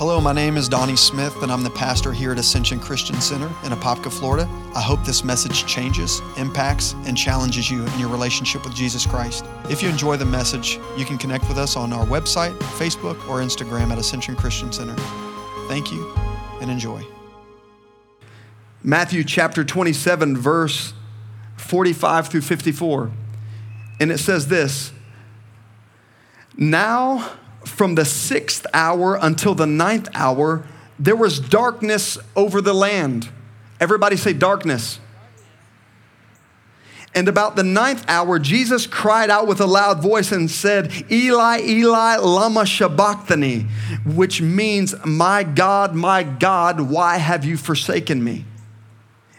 Hello, my name is Donnie Smith, and I'm the pastor here at Ascension Christian Center in Apopka, Florida. I hope this message changes, impacts, and challenges you in your relationship with Jesus Christ. If you enjoy the message, you can connect with us on our website, Facebook, or Instagram at Ascension Christian Center. Thank you and enjoy. Matthew chapter 27, verse 45 through 54. And it says this Now, from the sixth hour until the ninth hour, there was darkness over the land. Everybody say darkness. And about the ninth hour, Jesus cried out with a loud voice and said, Eli, Eli, lama sabachthani, which means, My God, my God, why have you forsaken me?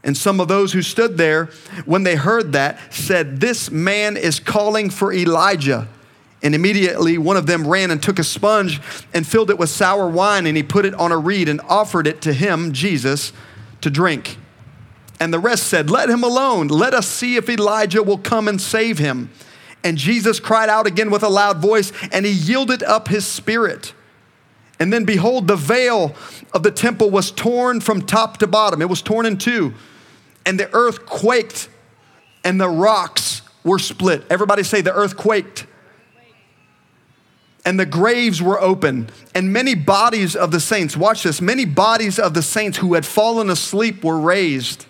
And some of those who stood there, when they heard that, said, This man is calling for Elijah. And immediately one of them ran and took a sponge and filled it with sour wine, and he put it on a reed and offered it to him, Jesus, to drink. And the rest said, Let him alone. Let us see if Elijah will come and save him. And Jesus cried out again with a loud voice, and he yielded up his spirit. And then behold, the veil of the temple was torn from top to bottom, it was torn in two. And the earth quaked, and the rocks were split. Everybody say, The earth quaked and the graves were open, and many bodies of the saints, watch this, many bodies of the saints who had fallen asleep were raised.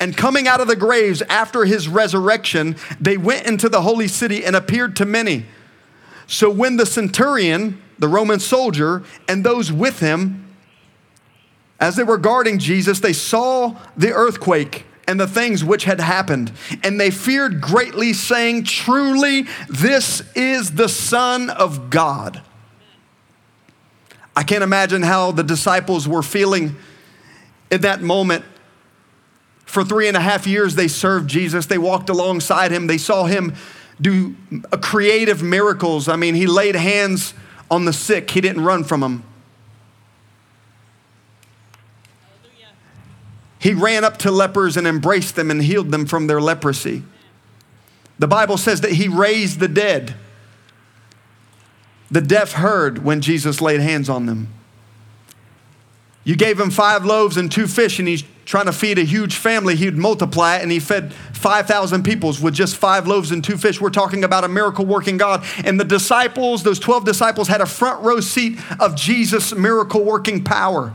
And coming out of the graves after his resurrection, they went into the holy city and appeared to many. So when the centurion, the Roman soldier, and those with him, as they were guarding Jesus, they saw the earthquake and the things which had happened. And they feared greatly, saying, Truly, this is the Son of God. I can't imagine how the disciples were feeling in that moment. For three and a half years, they served Jesus. They walked alongside him. They saw him do creative miracles. I mean, he laid hands on the sick, he didn't run from them. He ran up to lepers and embraced them and healed them from their leprosy. The Bible says that he raised the dead. The deaf heard when Jesus laid hands on them. You gave him five loaves and two fish, and he's trying to feed a huge family. He'd multiply it, and he fed 5,000 peoples with just five loaves and two fish. We're talking about a miracle working God. And the disciples, those 12 disciples, had a front row seat of Jesus' miracle working power.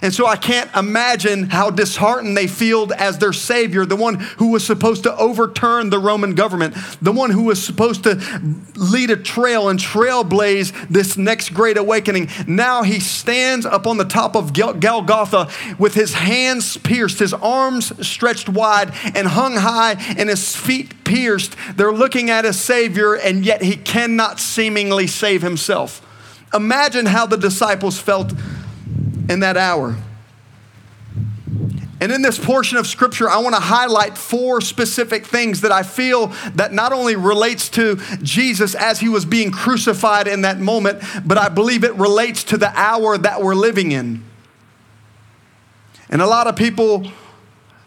And so I can't imagine how disheartened they feel as their Savior, the one who was supposed to overturn the Roman government, the one who was supposed to lead a trail and trailblaze this next great awakening. Now he stands up on the top of Golgotha with his hands pierced, his arms stretched wide and hung high, and his feet pierced. They're looking at his Savior, and yet he cannot seemingly save himself. Imagine how the disciples felt in that hour. And in this portion of scripture, I want to highlight four specific things that I feel that not only relates to Jesus as he was being crucified in that moment, but I believe it relates to the hour that we're living in. And a lot of people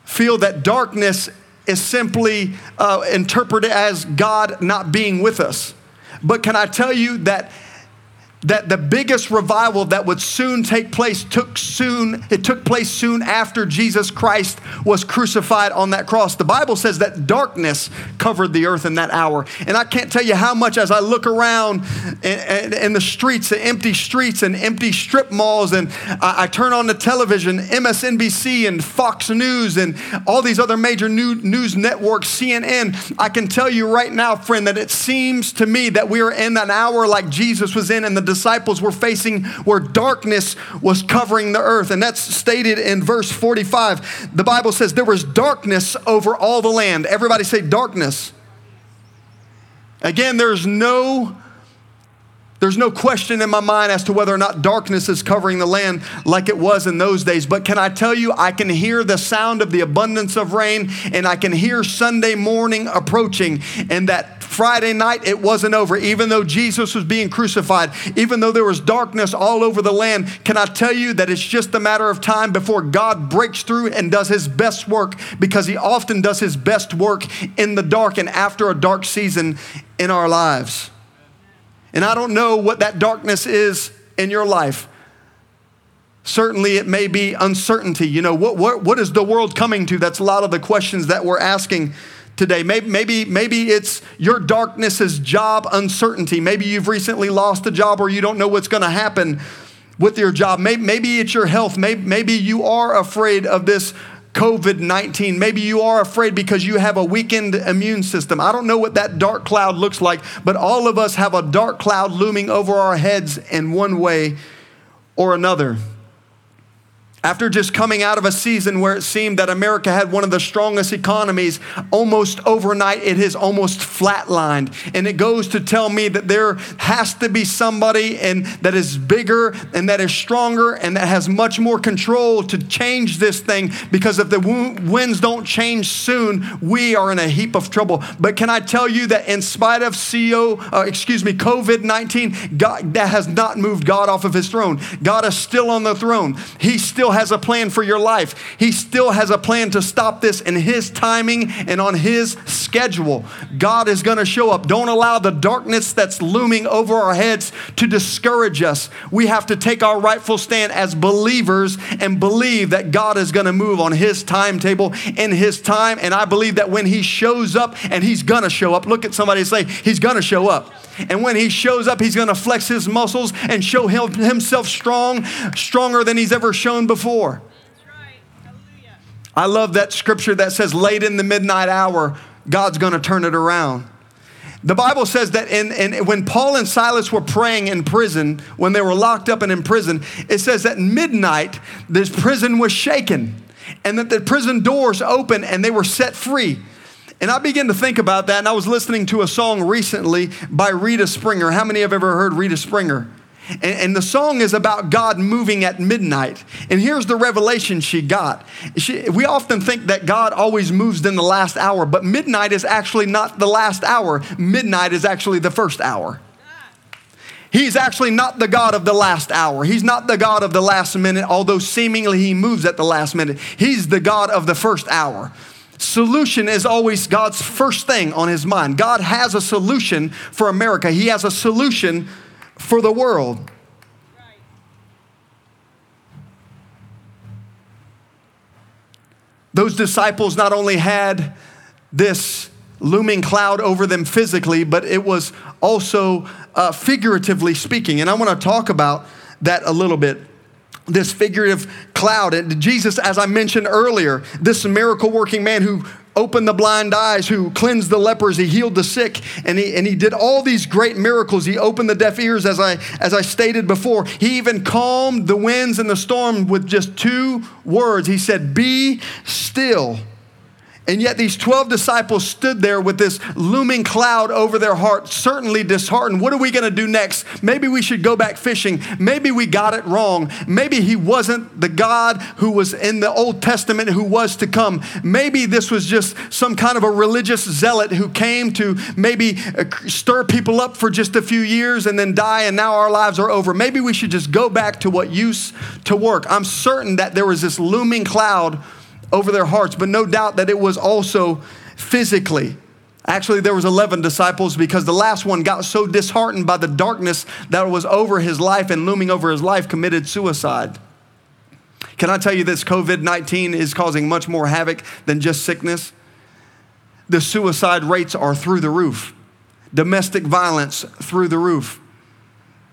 feel that darkness is simply uh, interpreted as God not being with us. But can I tell you that that the biggest revival that would soon take place took soon it took place soon after Jesus Christ was crucified on that cross. The Bible says that darkness covered the earth in that hour. And I can't tell you how much as I look around in, in the streets, the empty streets and empty strip malls and I, I, turn on the television, MSNBC and Fox News and all these other major new, news networks, CNN, I can tell you right now friend that it seems to me that we are in an hour like Jesus was in and the disciples were facing where darkness was covering the earth. And that's stated in verse 45. The Bible says there was darkness over all the land. Everybody say darkness. Again, there's no there's no question in my mind as to whether or not darkness is covering the land like it was in those days. But can I tell you, I can hear the sound of the abundance of rain and I can hear Sunday morning approaching. And that Friday night, it wasn't over. Even though Jesus was being crucified, even though there was darkness all over the land, can I tell you that it's just a matter of time before God breaks through and does his best work because he often does his best work in the dark and after a dark season in our lives. And I don't know what that darkness is in your life, Certainly, it may be uncertainty. You know, what, what, what is the world coming to? That's a lot of the questions that we're asking today. Maybe, maybe, maybe it's your darkness is job uncertainty. Maybe you've recently lost a job or you don't know what's going to happen with your job. Maybe, maybe it's your health. Maybe, maybe you are afraid of this COVID 19. Maybe you are afraid because you have a weakened immune system. I don't know what that dark cloud looks like, but all of us have a dark cloud looming over our heads in one way or another. After just coming out of a season where it seemed that America had one of the strongest economies, almost overnight it has almost flatlined. And it goes to tell me that there has to be somebody and that is bigger and that is stronger and that has much more control to change this thing because if the winds don't change soon, we are in a heap of trouble. But can I tell you that in spite of CO, uh, excuse me, COVID-19, God, that has not moved God off of his throne. God is still on the throne. He still has a plan for your life. He still has a plan to stop this in His timing and on His schedule. God is going to show up. Don't allow the darkness that's looming over our heads to discourage us. We have to take our rightful stand as believers and believe that God is going to move on His timetable in His time. And I believe that when He shows up, and He's going to show up, look at somebody and say, He's going to show up. And when he shows up, he's going to flex his muscles and show him, himself strong, stronger than he's ever shown before. I love that scripture that says, late in the midnight hour, God's going to turn it around. The Bible says that in, in, when Paul and Silas were praying in prison, when they were locked up and in prison, it says that midnight, this prison was shaken and that the prison doors opened and they were set free. And I began to think about that, and I was listening to a song recently by Rita Springer. How many have ever heard Rita Springer? And, and, the song is about God moving at midnight. And here's the revelation she got. She, we often think that God always moves in the last hour, but midnight is actually not the last hour. Midnight is actually the first hour. He's actually not the God of the last hour. He's not the God of the last minute, although seemingly he moves at the last minute. He's the God of the first hour. Solution is always God's first thing on his mind. God has a solution for America, He has a solution for the world. Those disciples not only had this looming cloud over them physically, but it was also uh, figuratively speaking. And I want to talk about that a little bit this figurative cloud. And Jesus, as I mentioned earlier, this miracle working man who opened the blind eyes, who cleansed the lepers, he healed the sick, and he, and he did all these great miracles. He opened the deaf ears, as I, as I stated before. He even calmed the winds and the storm with just two words. He said, Be still. And yet, these 12 disciples stood there with this looming cloud over their heart, certainly disheartened. What are we going to do next? Maybe we should go back fishing. Maybe we got it wrong. Maybe he wasn't the God who was in the Old Testament who was to come. Maybe this was just some kind of a religious zealot who came to maybe uh, stir people up for just a few years and then die, and now our lives are over. Maybe we should just go back to what used to work. I'm certain that there was this looming cloud over their hearts, but no doubt that it was also physically. Actually, there was 11 disciples because the last one got so disheartened by the darkness that was over his life and looming over his life committed suicide. Can I tell you this COVID-19 is causing much more havoc than just sickness? The suicide rates are through the roof. Domestic violence through the roof.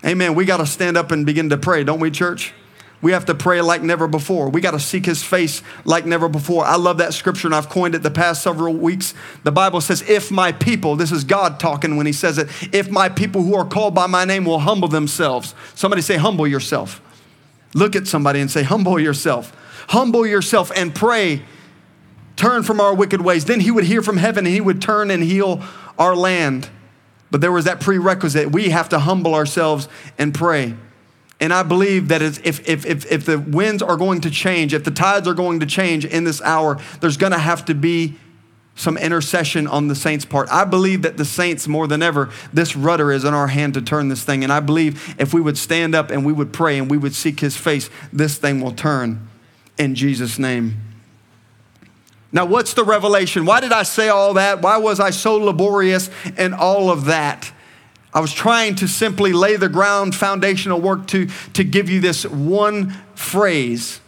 Amen. We got to stand up and begin to pray, don't we, church? We have to pray like never before. We got to seek his face like never before. I love that scripture and I've coined it the past several weeks. The Bible says, If my people, this is God talking when he says it, if my people who are called by my name will humble themselves. Somebody say, Humble yourself. Look at somebody and say, Humble yourself. Humble yourself and pray. Turn from our wicked ways. Then he would hear from heaven and he would turn and heal our land. But there was that prerequisite. We have to humble ourselves and pray. And I believe that if, if, if, if the winds are going to change, if the tides are going to change in this hour, there's going to have to be some intercession on the saints' part. I believe that the saints, more than ever, this rudder is in our hand to turn this thing. And I believe if we would stand up and we would pray and we would seek his face, this thing will turn in Jesus' name. Now, what's the revelation? Why did I say all that? Why was I so laborious in all of that? I was trying to simply lay the ground foundational work to, to give you this one phrase,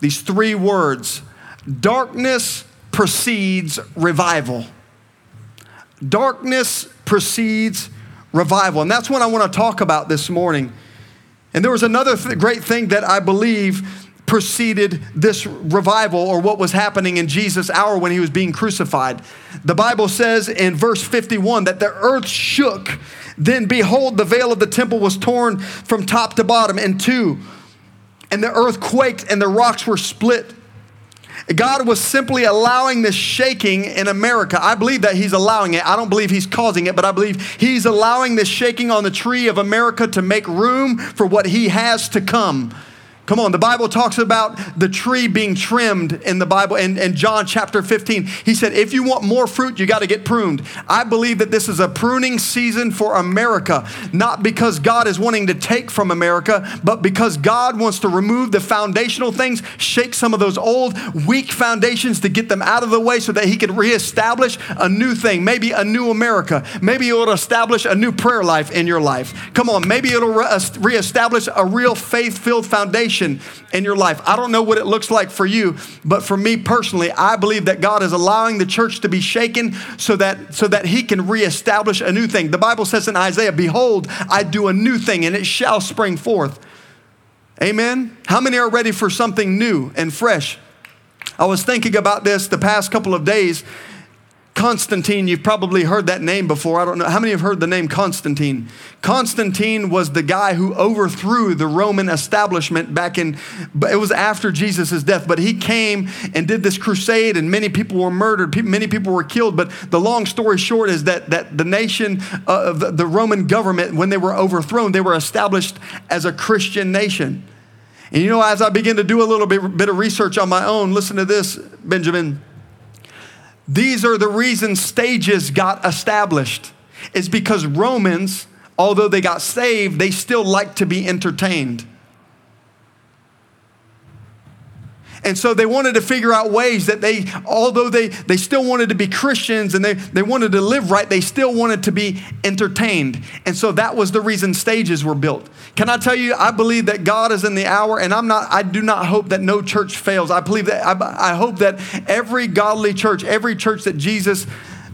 these three words darkness precedes revival. Darkness precedes revival. And that's what I want to talk about this morning. And there was another th- great thing that I believe preceded this revival or what was happening in Jesus' hour when he was being crucified. The Bible says in verse 51 that the earth shook. Then behold, the veil of the temple was torn from top to bottom in two, and the earth quaked and the rocks were split. God was simply allowing this shaking in America. I believe that He's allowing it. I don't believe He's causing it, but I believe He's allowing this shaking on the tree of America to make room for what He has to come. Come on, the Bible talks about the tree being trimmed in the Bible in, in John chapter 15. He said, if you want more fruit, you got to get pruned. I believe that this is a pruning season for America, not because God is wanting to take from America, but because God wants to remove the foundational things, shake some of those old, weak foundations to get them out of the way so that He can reestablish a new thing, maybe a new America. Maybe it'll establish a new prayer life in your life. Come on, maybe it'll re- reestablish a real faith filled foundation in your life. I don't know what it looks like for you, but for me personally, I believe that God is allowing the church to be shaken so that so that he can reestablish a new thing. The Bible says in Isaiah, "Behold, I do a new thing and it shall spring forth." Amen. How many are ready for something new and fresh? I was thinking about this the past couple of days Constantine, you've probably heard that name before. I don't know. How many have heard the name Constantine? Constantine was the guy who overthrew the Roman establishment back in, it was after Jesus' death, but he came and did this crusade and many people were murdered, many people were killed. But the long story short is that, that the nation uh, of the Roman government, when they were overthrown, they were established as a Christian nation. And you know, as I begin to do a little bit, bit of research on my own, listen to this, Benjamin. These are the reasons stages got established. is because Romans, although they got saved, they still like to be entertained. And so they wanted to figure out ways that they, although they, they still wanted to be Christians and they, they wanted to live right, they still wanted to be entertained. And so that was the reason stages were built. Can I tell you, I believe that God is in the hour, and I'm not, I do not hope that no church fails. I believe that, I, I hope that every godly church, every church that Jesus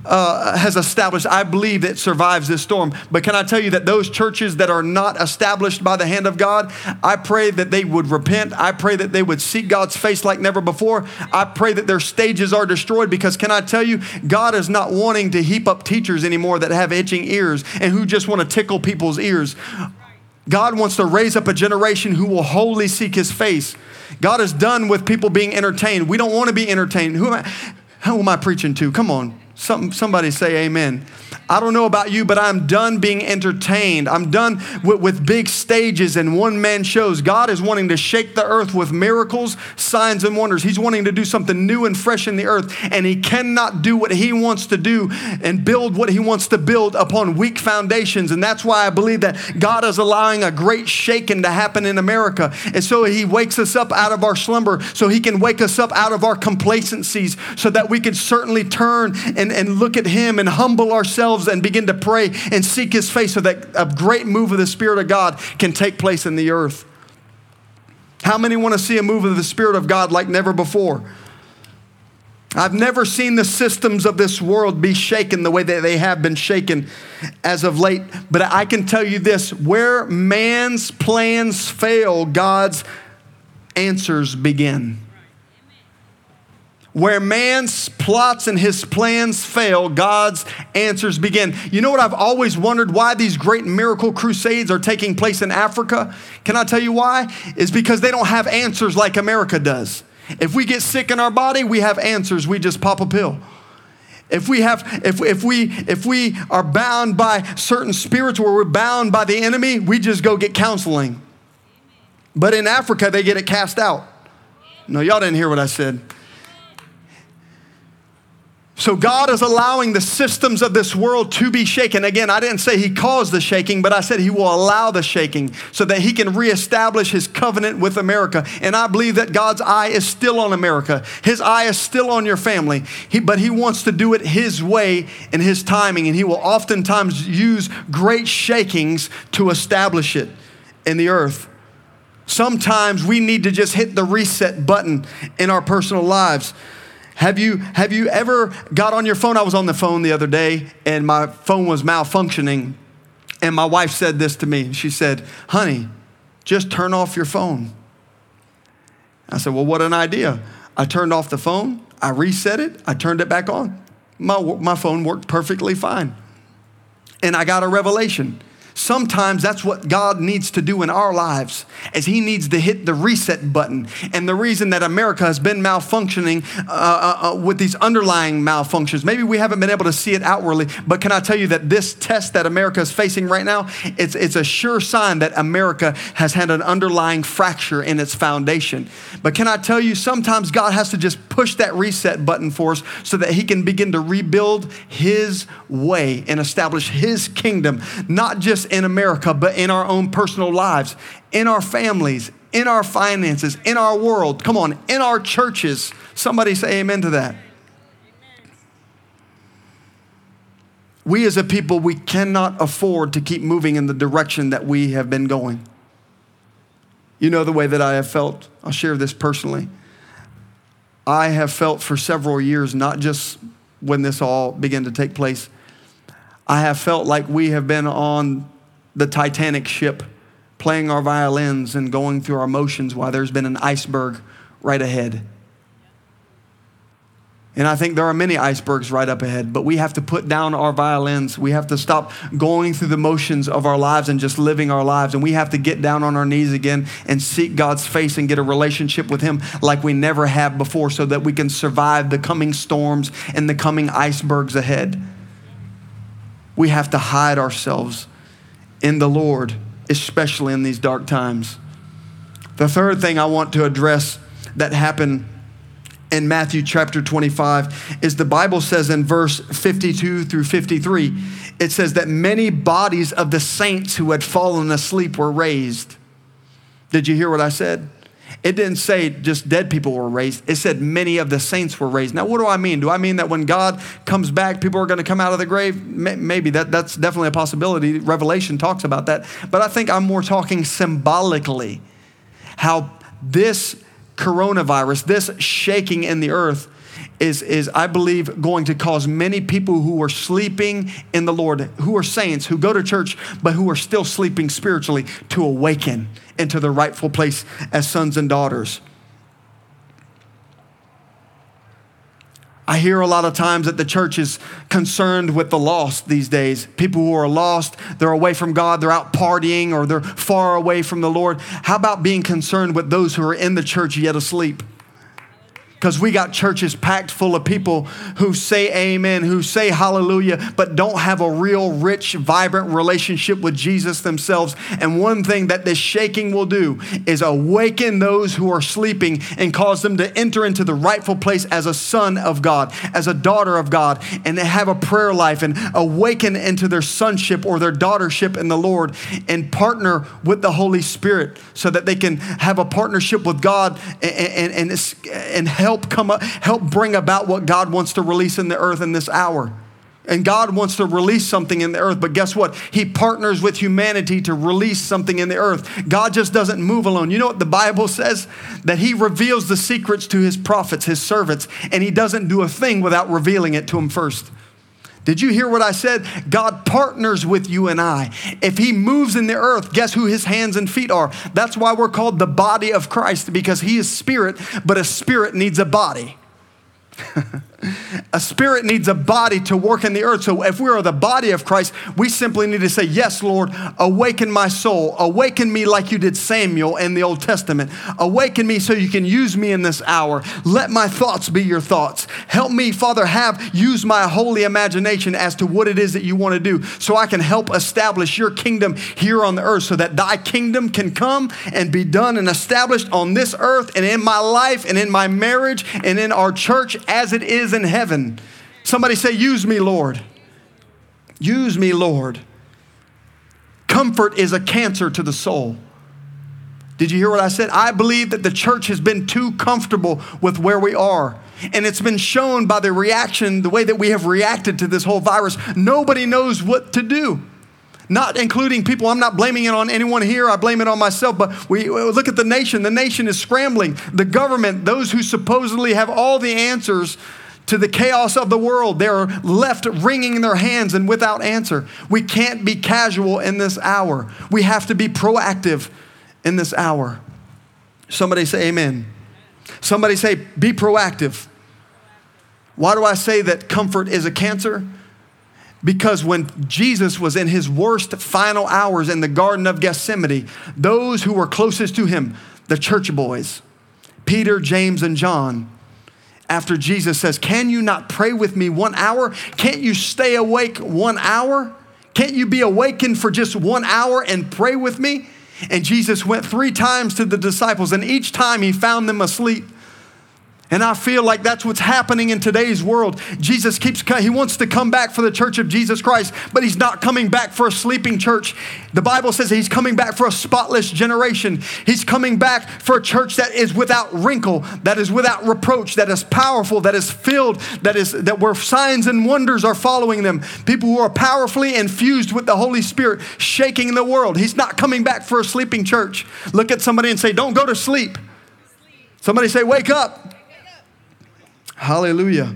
uh, has established, I believe it survives this storm. But can I tell you that those churches that are not established by the hand of God, I pray that they would repent. I pray that they would seek God's face like never before. I pray that their stages are destroyed because can I tell you, God is not wanting to heap up teachers anymore that have itching ears and who just want to tickle people's ears. God wants to raise up a generation who will wholly seek his face. God is done with people being entertained. We don't want to be entertained. Who am I? Who am I preaching to? Come on. Some, somebody say amen. I don't know about you, but I'm done being entertained. I'm done with, with big stages and one man shows. God is wanting to shake the earth with miracles, signs, and wonders. He's wanting to do something new and fresh in the earth, and He cannot do what He wants to do and build what He wants to build upon weak foundations. And that's why I believe that God is allowing a great shaking to happen in America. And so He wakes us up out of our slumber, so He can wake us up out of our complacencies, so that we can certainly turn and, and look at Him and humble ourselves and begin to pray and seek His face so that a great move of the Spirit of God can take place in the earth. How many want to see a move of the Spirit of God like never before? I've never seen the systems of this world be shaken the way that they have been shaken as of late. But I can tell you this where man's plans fail, God's answers begin. Where man's plots and his plans fail, God's answers begin. You know what I've always wondered why these great miracle crusades are taking place in Africa? Can I tell you why? Is because they don't have answers like America does. If we get sick in our body, we have answers. We just pop a pill. If we have if, if we if we are bound by certain spirits where we're bound by the enemy, we just go get counseling. But in Africa, they get it cast out. No, y'all didn't hear what I said. So God is allowing the systems of this world to be shaken. Again, I didn't say he caused the shaking, but I said he will allow the shaking so that he can reestablish his covenant with America. And I believe that God's eye is still on America. His eye is still on your family. He, but he wants to do it his way and his timing. And he will oftentimes use great shakings to establish it in the earth. Sometimes we need to just hit the reset button in our personal lives. Have you, have you ever got on your phone? I was on the phone the other day and my phone was malfunctioning. And my wife said this to me. She said, Honey, just turn off your phone. I said, Well, what an idea. I turned off the phone, I reset it, I turned it back on. My, my phone worked perfectly fine. And I got a revelation. Sometimes that's what God needs to do in our lives, as He needs to hit the reset button. And the reason that America has been malfunctioning uh, uh, uh, with these underlying malfunctions, maybe we haven't been able to see it outwardly, but can I tell you that this test that America is facing right now, it's, it's a sure sign that America has had an underlying fracture in its foundation. But can I tell you, sometimes God has to just push that reset button for us so that He can begin to rebuild His way and establish His kingdom, not just in America, but in our own personal lives, in our families, in our finances, in our world. Come on, in our churches. Somebody say amen to that. We as a people, we cannot afford to keep moving in the direction that we have been going. You know the way that I have felt. I'll share this personally. I have felt for several years, not just when this all began to take place, I have felt like we have been on the Titanic ship, playing our violins and going through our motions while there's been an iceberg right ahead. And I think there are many icebergs right up ahead, but we have to put down our violins. We have to stop going through the motions of our lives and just living our lives. And we have to get down on our knees again and seek God's face and get a relationship with Him like we never have before so that we can survive the coming storms and the coming icebergs ahead. We have to hide ourselves in the Lord, especially in these dark times. The third thing I want to address that happened in Matthew chapter 25 is the Bible says in verse 52 through 53, it says that many bodies of the saints who had fallen asleep were raised. Did you hear what I said? It didn't say just dead people were raised. It said many of the saints were raised. Now, what do I mean? Do I mean that when God comes back, people are going to come out of the grave? Maybe that, that's definitely a possibility. Revelation talks about that. But I think I'm more talking symbolically how this coronavirus, this shaking in the earth, is, is, I believe, going to cause many people who are sleeping in the Lord, who are saints, who go to church, but who are still sleeping spiritually, to awaken into the rightful place as sons and daughters. I hear a lot of times that the church is concerned with the lost these days. People who are lost, they're away from God, they're out partying, or they're far away from the Lord. How about being concerned with those who are in the church yet asleep? Because we got churches packed full of people who say amen, who say hallelujah, but don't have a real rich, vibrant relationship with Jesus themselves. And one thing that this shaking will do is awaken those who are sleeping and cause them to enter into the rightful place as a son of God, as a daughter of God, and have a prayer life and awaken into their sonship or their daughtership in the Lord and partner with the Holy Spirit so that they can have a partnership with God and, and, and, and help help come up, help bring about what God wants to release in the earth in this hour. And God wants to release something in the earth, but guess what? He partners with humanity to release something in the earth. God just doesn't move alone. You know what the Bible says? That He reveals the secrets to His prophets, His servants, and He doesn't do a thing without revealing it to them first. Did you hear what I said? God partners with you and I. If He moves in the earth, guess who His hands and feet are? That's why we're called the body of Christ, because He is spirit, but a spirit needs a body. a spirit needs a body to work in the earth. So if we are the body of Christ, we simply need to say, Yes, Lord, awaken my soul. Awaken me like you did Samuel in the Old Testament. Awaken me so you can use me in this hour. Let my thoughts be your thoughts. Help me, Father, have use my holy imagination as to what it is that you want to do so I can help establish your kingdom here on the earth so that thy kingdom can come and be done and established on this earth and in my life and in my marriage and in our church as it is in heaven. Somebody say, Use me, Lord. Use me, Lord. Comfort is a cancer to the soul. Did you hear what I said? I believe that the church has been too comfortable with where we are. And it's been shown by the reaction, the way that we have reacted to this whole virus. Nobody knows what to do. Not including people, I'm not blaming it on anyone here, I blame it on myself. But we look at the nation. The nation is scrambling. The government, those who supposedly have all the answers to the chaos of the world, they're left wringing their hands and without answer. We can't be casual in this hour. We have to be proactive in this hour. Somebody say amen. Somebody say be proactive. Why do I say that comfort is a cancer? Because when Jesus was in his worst final hours in the Garden of Gethsemane, those who were closest to him, the church boys, Peter, James, and John, after Jesus says, Can you not pray with me one hour? Can't you stay awake one hour? Can't you be awakened for just one hour and pray with me? And Jesus went three times to the disciples, and each time he found them asleep. And I feel like that's what's happening in today's world. Jesus keeps, he wants to come back for the church of Jesus Christ, but he's not coming back for a sleeping church. The Bible says he's coming back for a spotless generation. He's coming back for a church that is without wrinkle, that is without reproach, that is powerful, that is filled, that is, that where signs and wonders are following them. People who are powerfully infused with the Holy Spirit, shaking the world. He's not coming back for a sleeping church. Look at somebody and say, don't go to sleep. Somebody say, wake up. Hallelujah.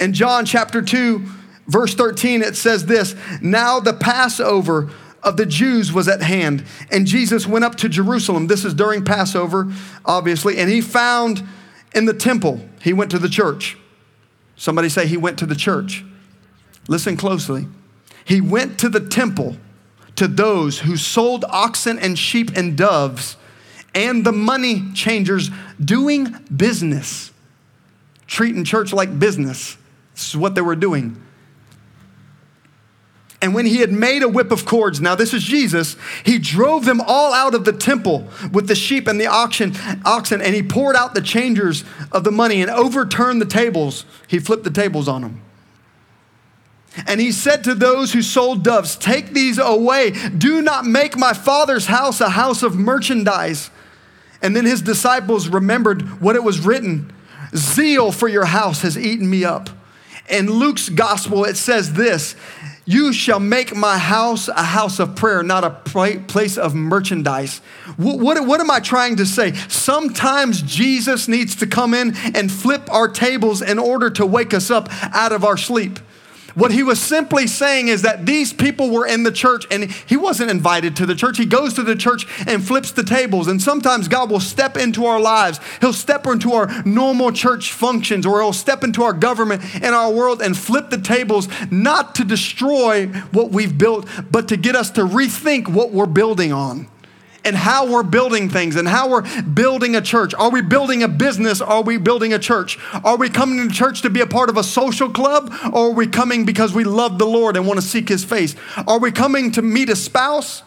In John chapter 2, verse 13, it says this Now the Passover of the Jews was at hand, and Jesus went up to Jerusalem. This is during Passover, obviously, and he found in the temple, he went to the church. Somebody say he went to the church. Listen closely. He went to the temple to those who sold oxen and sheep and doves and the money changers doing business treating church like business. This is what they were doing. And when he had made a whip of cords, now this is Jesus, he drove them all out of the temple with the sheep and the oxen, oxen, and he poured out the changers of the money and overturned the tables. He flipped the tables on them. And he said to those who sold doves, Take these away. Do not make my father's house a house of merchandise. And then his disciples remembered what it was written Zeal for your house has eaten me up. In Luke's gospel, it says this You shall make my house a house of prayer, not a place of merchandise. What, what, what, am I trying to say? Sometimes Jesus needs to come in and flip our tables in order to wake us up out of our sleep. What he was simply saying is that these people were in the church and he wasn't invited to the church. He goes to the church and flips the tables. And sometimes God will step into our lives. He'll step into our normal church functions or he'll step into our government and our world and flip the tables, not to destroy what we've built, but to get us to rethink what we're building on and how we're building things and how we're building a church. Are we building a business? Are we building a church? Are we coming to church to be a part of a social club? Or are we coming because we love the Lord and want to seek His face? Are we coming to meet a spouse?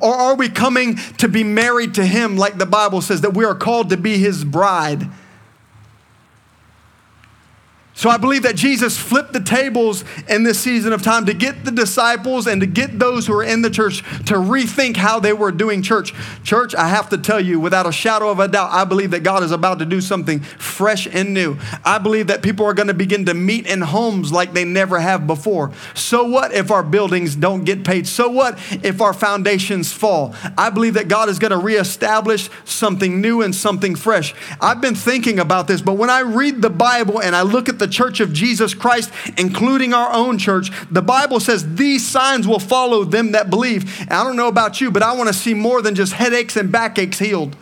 Or are we coming to be married to Him like the Bible says that we are called to be His bride? So I believe that Jesus flipped the tables in this season of time to get the disciples and to get those who are in the church to rethink how they were doing church. Church, I have to tell you, without a shadow of a doubt, I believe that God is about to do something fresh and new. I believe that people are going to begin to meet in homes like they never have before. So what if our buildings don't get paid? So what if our foundations fall? I believe that God is going to reestablish something new and something fresh. I've been thinking about this, but when I read the Bible and I look at the church of Jesus Christ, including our own church, the Bible says these signs will follow them that believe. And I don't know about you, but I want to see more than just headaches and backaches healed.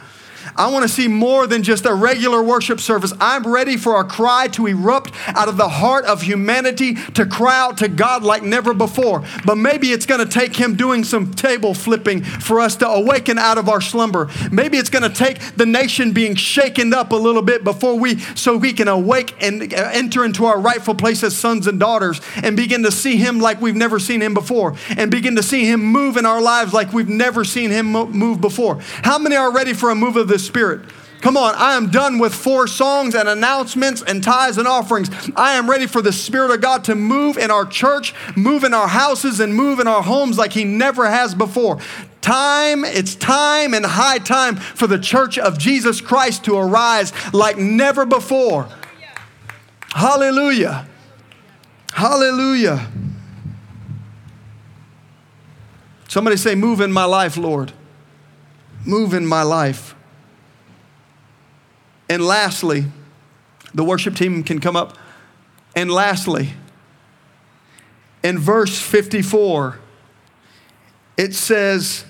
I want to see more than just a regular worship service. I'm ready for a cry to erupt out of the heart of humanity to cry out to God like never before. But maybe it's going to take Him doing some table flipping for us to awaken out of our slumber. Maybe it's going to take the nation being shaken up a little bit before we, so we can awake and uh, enter into our rightful place as sons and daughters and begin to see Him like we've never seen Him before and begin to see Him move in our lives like we've never seen Him move before. How many are ready for a move of this Spirit. Come on, I am done with four songs and announcements and tithes and offerings. I am ready for the Spirit of God to move in our church, move in our houses, and move in our homes like He never has before. Time, it's time and high time for the church of Jesus Christ to arise like never before. Hallelujah. Hallelujah. Somebody say, Move in my life, Lord. Move in my life. And lastly, the worship team can come up. And lastly, in verse 54, it says,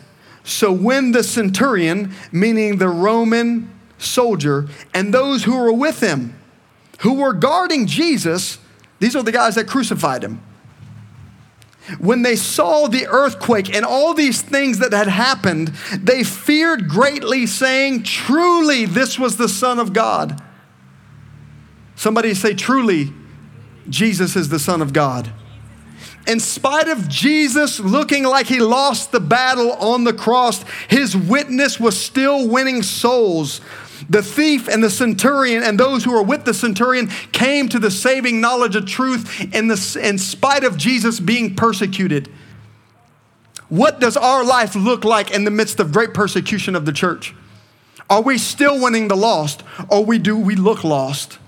So when the centurion, meaning the Roman soldier, and those who were with him, who were guarding Jesus, these are the guys that crucified him. When they saw the earthquake and all these things that had happened, they feared greatly, saying, Truly, this was the Son of God. Somebody say, Truly, Jesus is the Son of God. In spite of Jesus looking like he lost the battle on the cross, his witness was still winning souls the thief and the centurion and those who were with the centurion came to the saving knowledge of truth in, the, in spite of Jesus being persecuted. What does our life look like in the midst of great persecution of the church? Are we still winning the lost or we do we look lost?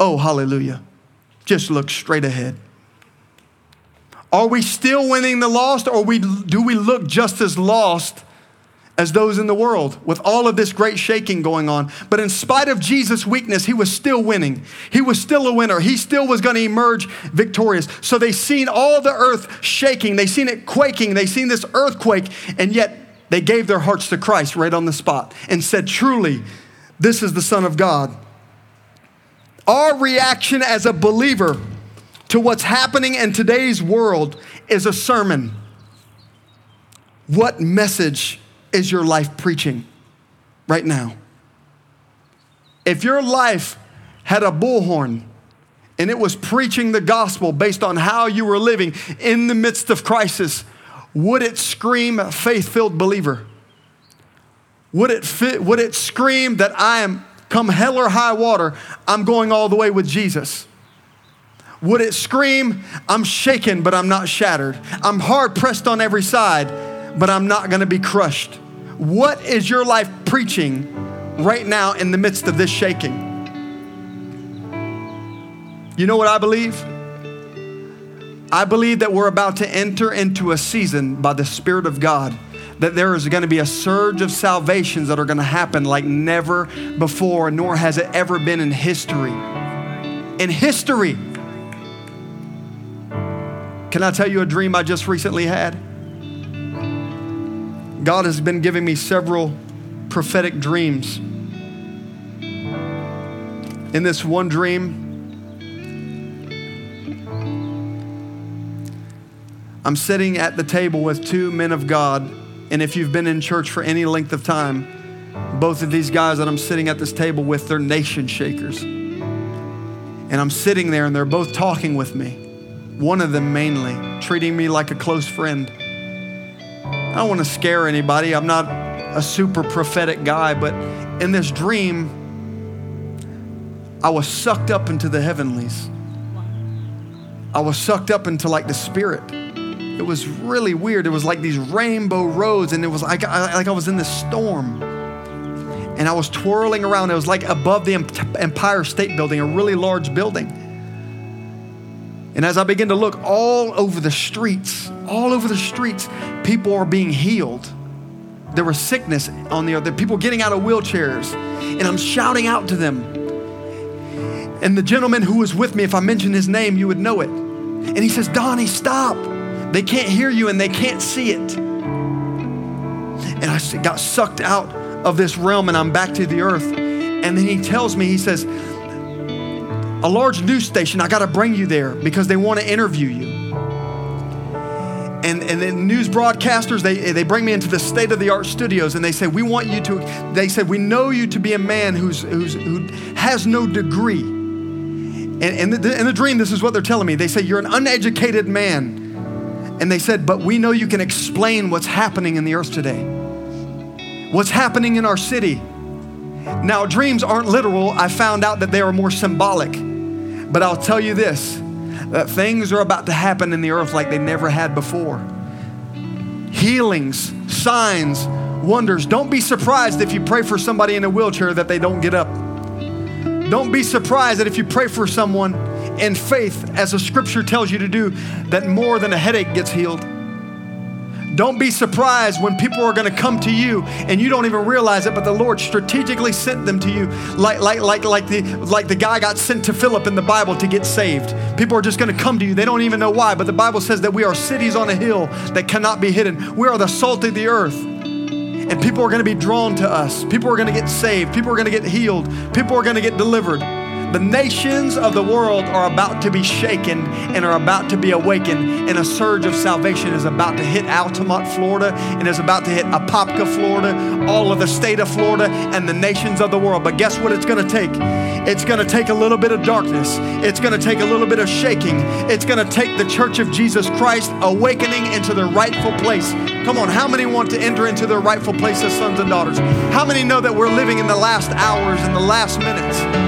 Oh, hallelujah. Just look straight ahead. Are we still winning the lost or we, do we look just as lost as those in the world with all of this great shaking going on. But in spite of Jesus' weakness, he was still winning. He was still a winner. He still was going to emerge victorious. So they seen all the earth shaking. They seen it quaking. They seen this earthquake. And yet they gave their hearts to Christ right on the spot and said, truly, this is the Son of God. Our reaction as a believer to what's happening in today's world is a sermon. What message is your life preaching right now? If your life had a bullhorn and it was preaching the gospel based on how you were living in the midst of crisis, would it scream faith filled believer? Would it, fit, would it scream that I am, come hell or high water, I'm going all the way with Jesus? Would it scream, I'm shaken, but I'm not shattered? I'm hard pressed on every side, but I'm not going to be crushed. What is your life preaching right now in the midst of this shaking? You know what I believe? I believe that we're about to enter into a season by the Spirit of God that there is going to be a surge of salvations that are going to happen like never before, nor has it ever been in history. In history. Can I tell you a dream I just recently had? God has been giving me several prophetic dreams. In this one dream, I'm sitting at the table with two men of God. And if you've been in church for any length of time, both of these guys that I'm sitting at this table with, they're nation shakers. And I'm sitting there and they're both talking with me. One of them mainly, treating me like a close friend. I don't want to scare anybody. I'm not a super prophetic guy, but in this dream, I was sucked up into the heavenlies. I was sucked up into like the spirit. It was really weird. It was like these rainbow roads, and it was like I, like I was in this storm. And I was twirling around. It was like above the Empire State Building, a really large building. And as I begin to look all over the streets, all over the streets, people are being healed. There was sickness on the other, people getting out of wheelchairs. And I'm shouting out to them. And the gentleman who was with me, if I mention his name, you would know it. And he says, Donnie, stop. They can't hear you and they can't see it. And I got sucked out of this realm and I'm back to the earth. And then he tells me, he says, a large news station, I got to bring you there because they want to interview you. And, and then news broadcasters, they, they bring me into the state of the art studios and they say, We want you to, they said, We know you to be a man who's, who's, who has no degree. And, and the, in the dream, this is what they're telling me. They say, You're an uneducated man. And they said, But we know you can explain what's happening in the earth today. what's happening in our city. Now, dreams aren't literal. I found out that they are more symbolic. But I'll tell you this that things are about to happen in the earth like they never had before. Healings, signs, wonders. Don't be surprised if you pray for somebody in a wheelchair that they don't get up. Don't be surprised that if you pray for someone in faith, as the scripture tells you to do, that more than a headache gets healed. Don't be surprised when people are going to come to you and you don't even realize it, but the Lord strategically sent them to you, like, like, like, like, the, like the guy got sent to Philip in the Bible to get saved. People are just going to come to you. They don't even know why, but the Bible says that we are cities on a hill that cannot be hidden. We are the salt of the earth. And people are going to be drawn to us. People are going to get saved. People are going to get healed. People are going to get delivered. The nations of the world are about to be shaken and are about to be awakened, and a surge of salvation is about to hit Altamonte, Florida, and is about to hit Apopka, Florida, all of the state of Florida, and the nations of the world. But guess what it's going to take? It's going to take a little bit of darkness. It's going to take a little bit of shaking. It's going to take the church of Jesus Christ awakening into their rightful place. Come on, how many want to enter into their rightful place as sons and daughters? How many know that we're living in the last hours and the last minutes?